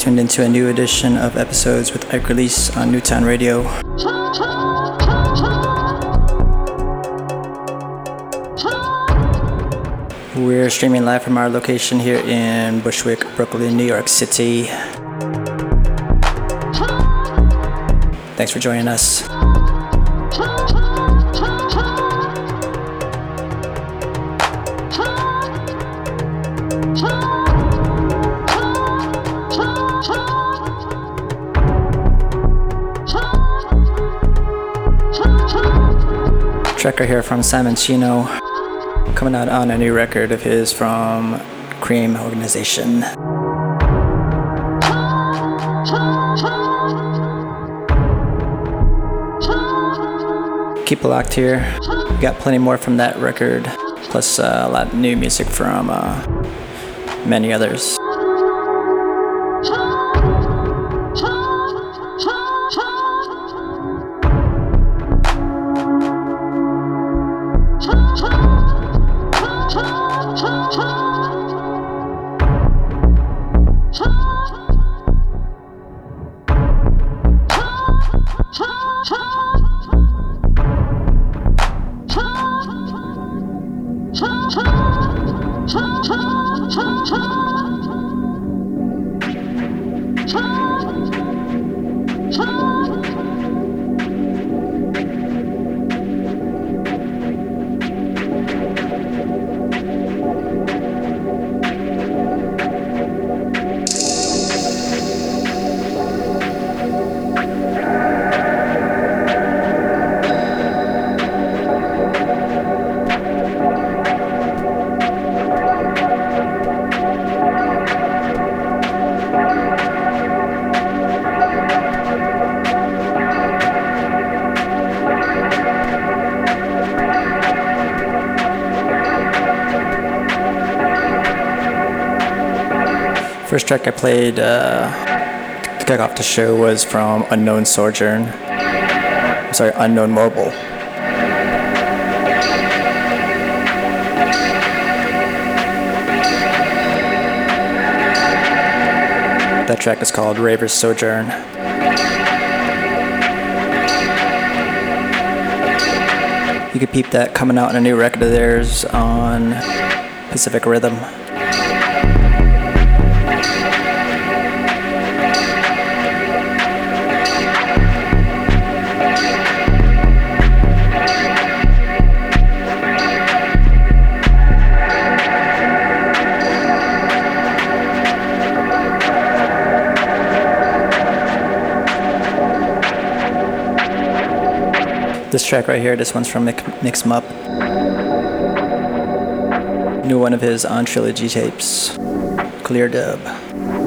tuned into a new edition of episodes with Ike Release on Newtown Radio. We're streaming live from our location here in Bushwick, Brooklyn, New York City. Thanks for joining us. Here Simoncino, coming out on a new record of his from Creme Organization. Keep it locked here. Got plenty more from that record, plus uh, a lot of new music from uh, many others. First track I played uh, to kick off the show was from Unknown Sojourn. I'm sorry, Unknown Mobile. That track is called Raver's Sojourn. You could peep that coming out in a new record of theirs on Pacific Rhythm. This track right here, this one's from Mix Mup. New one of his on trilogy tapes, Clear Dub.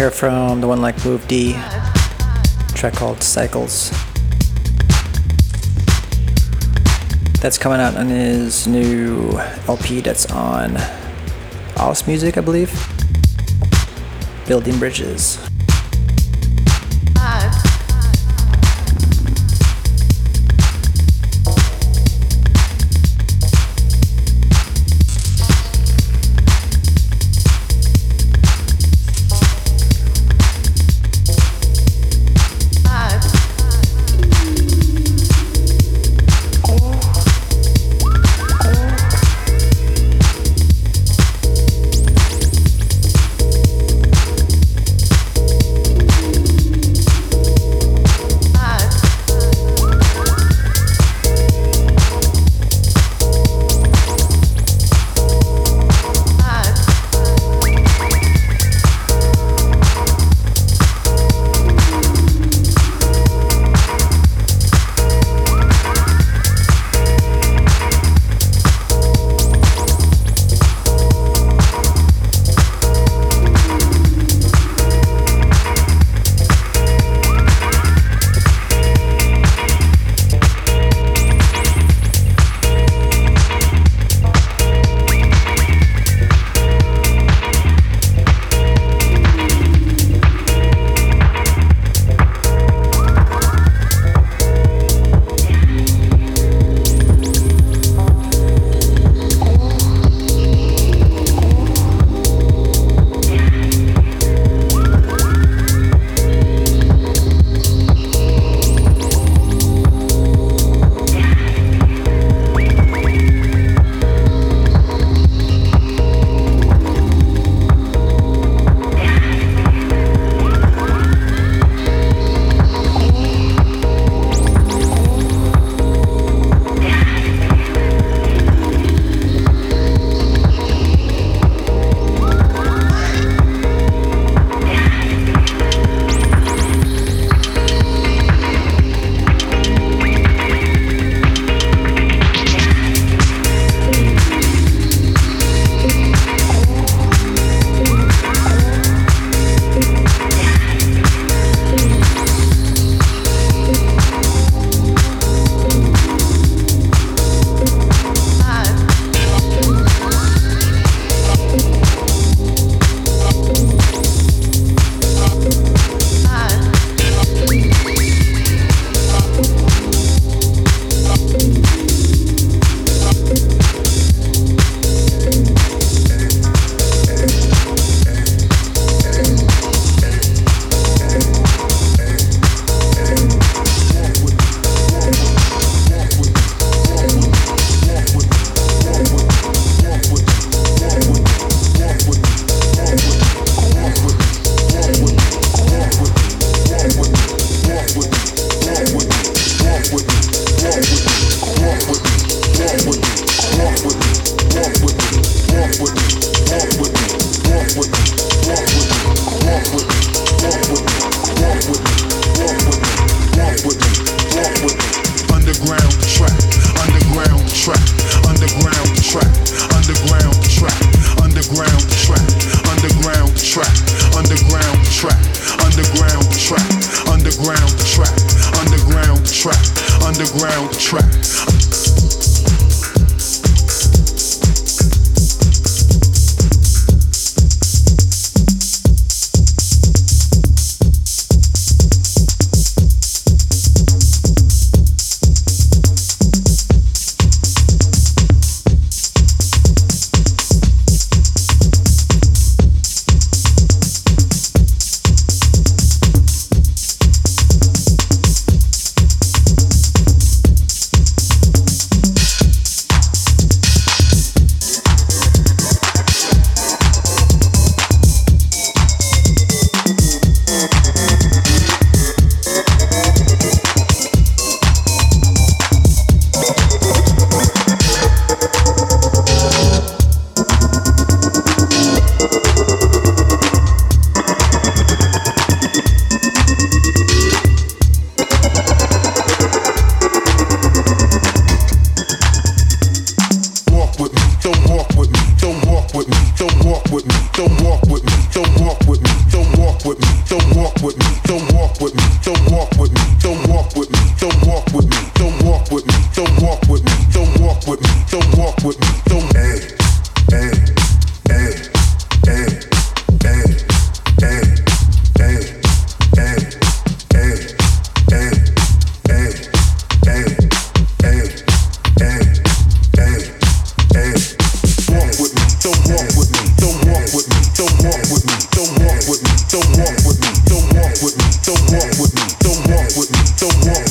Here from the one like Move D, track called Cycles. That's coming out on his new LP that's on Alice Music, I believe. Building Bridges. me, don't walk with me, don't walk with me, don't walk with me, don't walk with me, don't walk with me, don't walk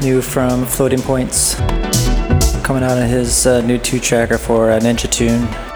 new from Floating Points, coming out on his uh, new two tracker for uh, Ninja Tune.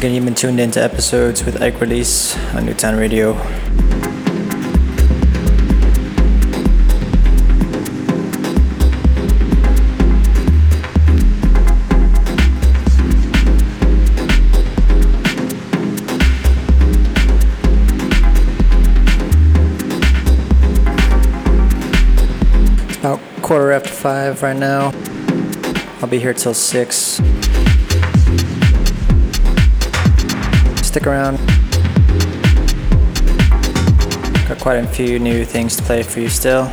Again, you've been tuned into episodes with Egg Release on Newtown Radio. It's about quarter after five right now. I'll be here till six. Stick around. Got quite a few new things to play for you still.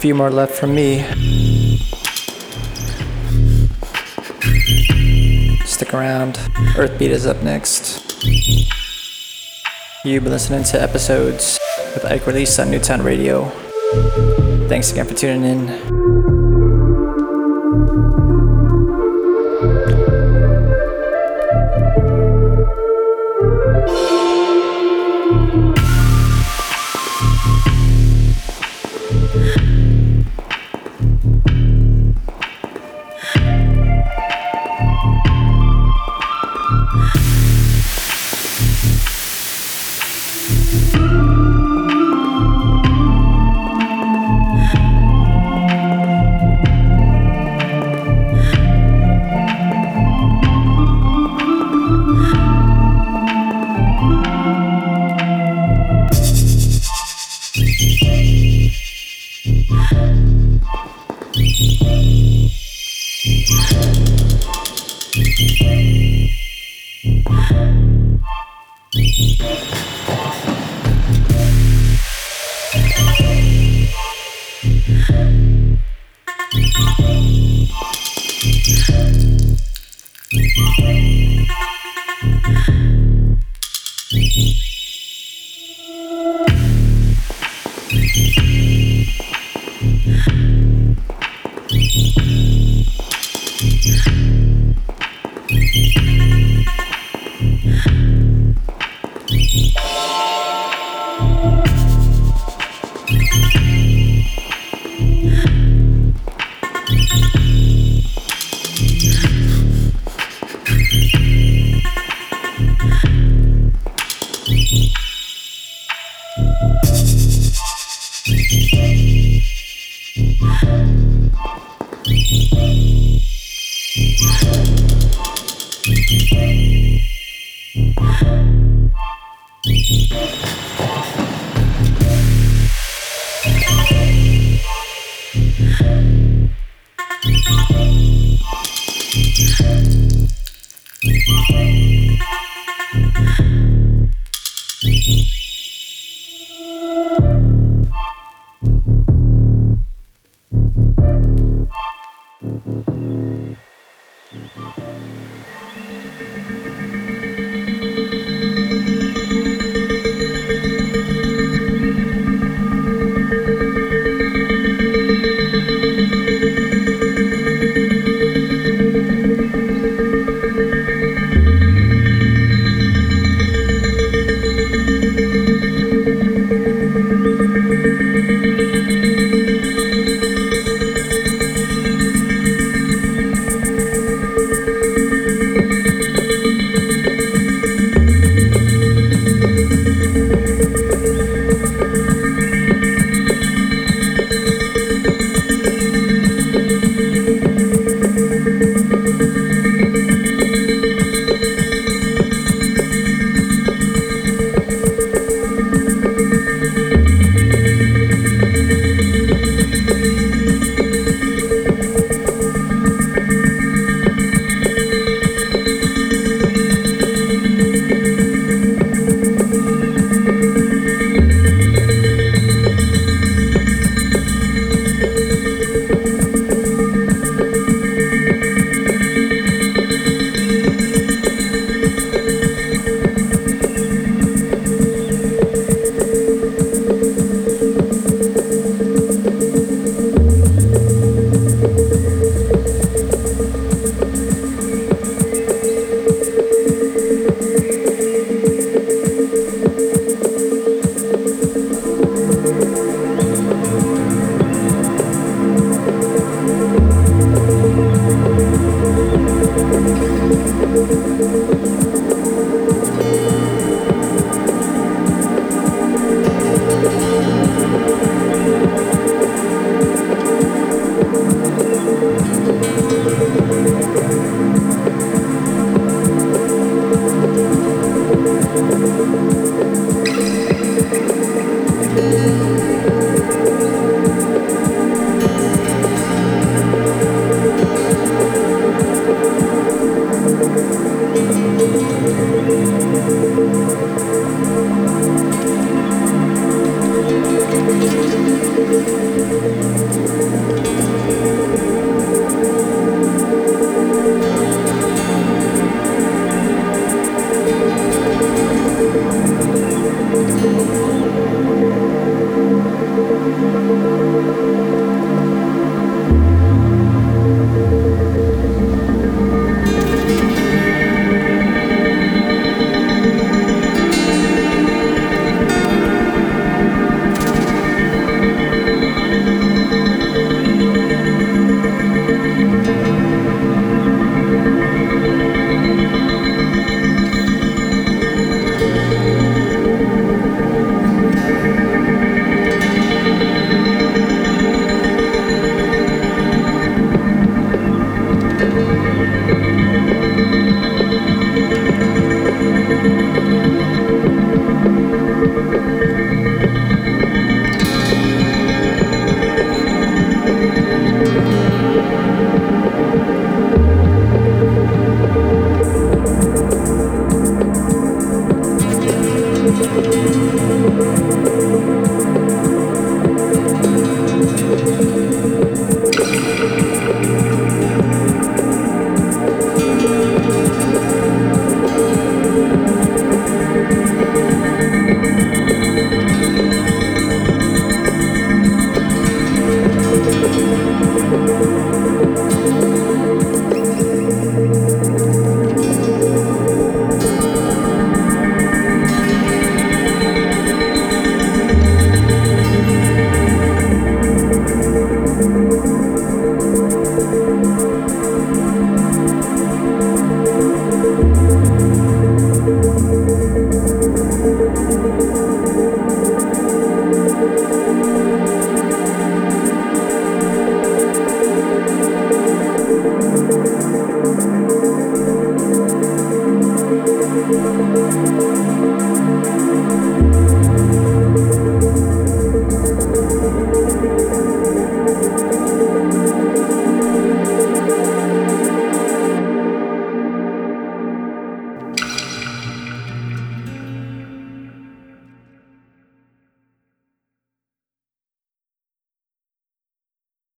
Few more left from me. Stick around. Earthbeat is up next. You've been listening to episodes with Ike Release on Newtown Radio. Thanks again for tuning in.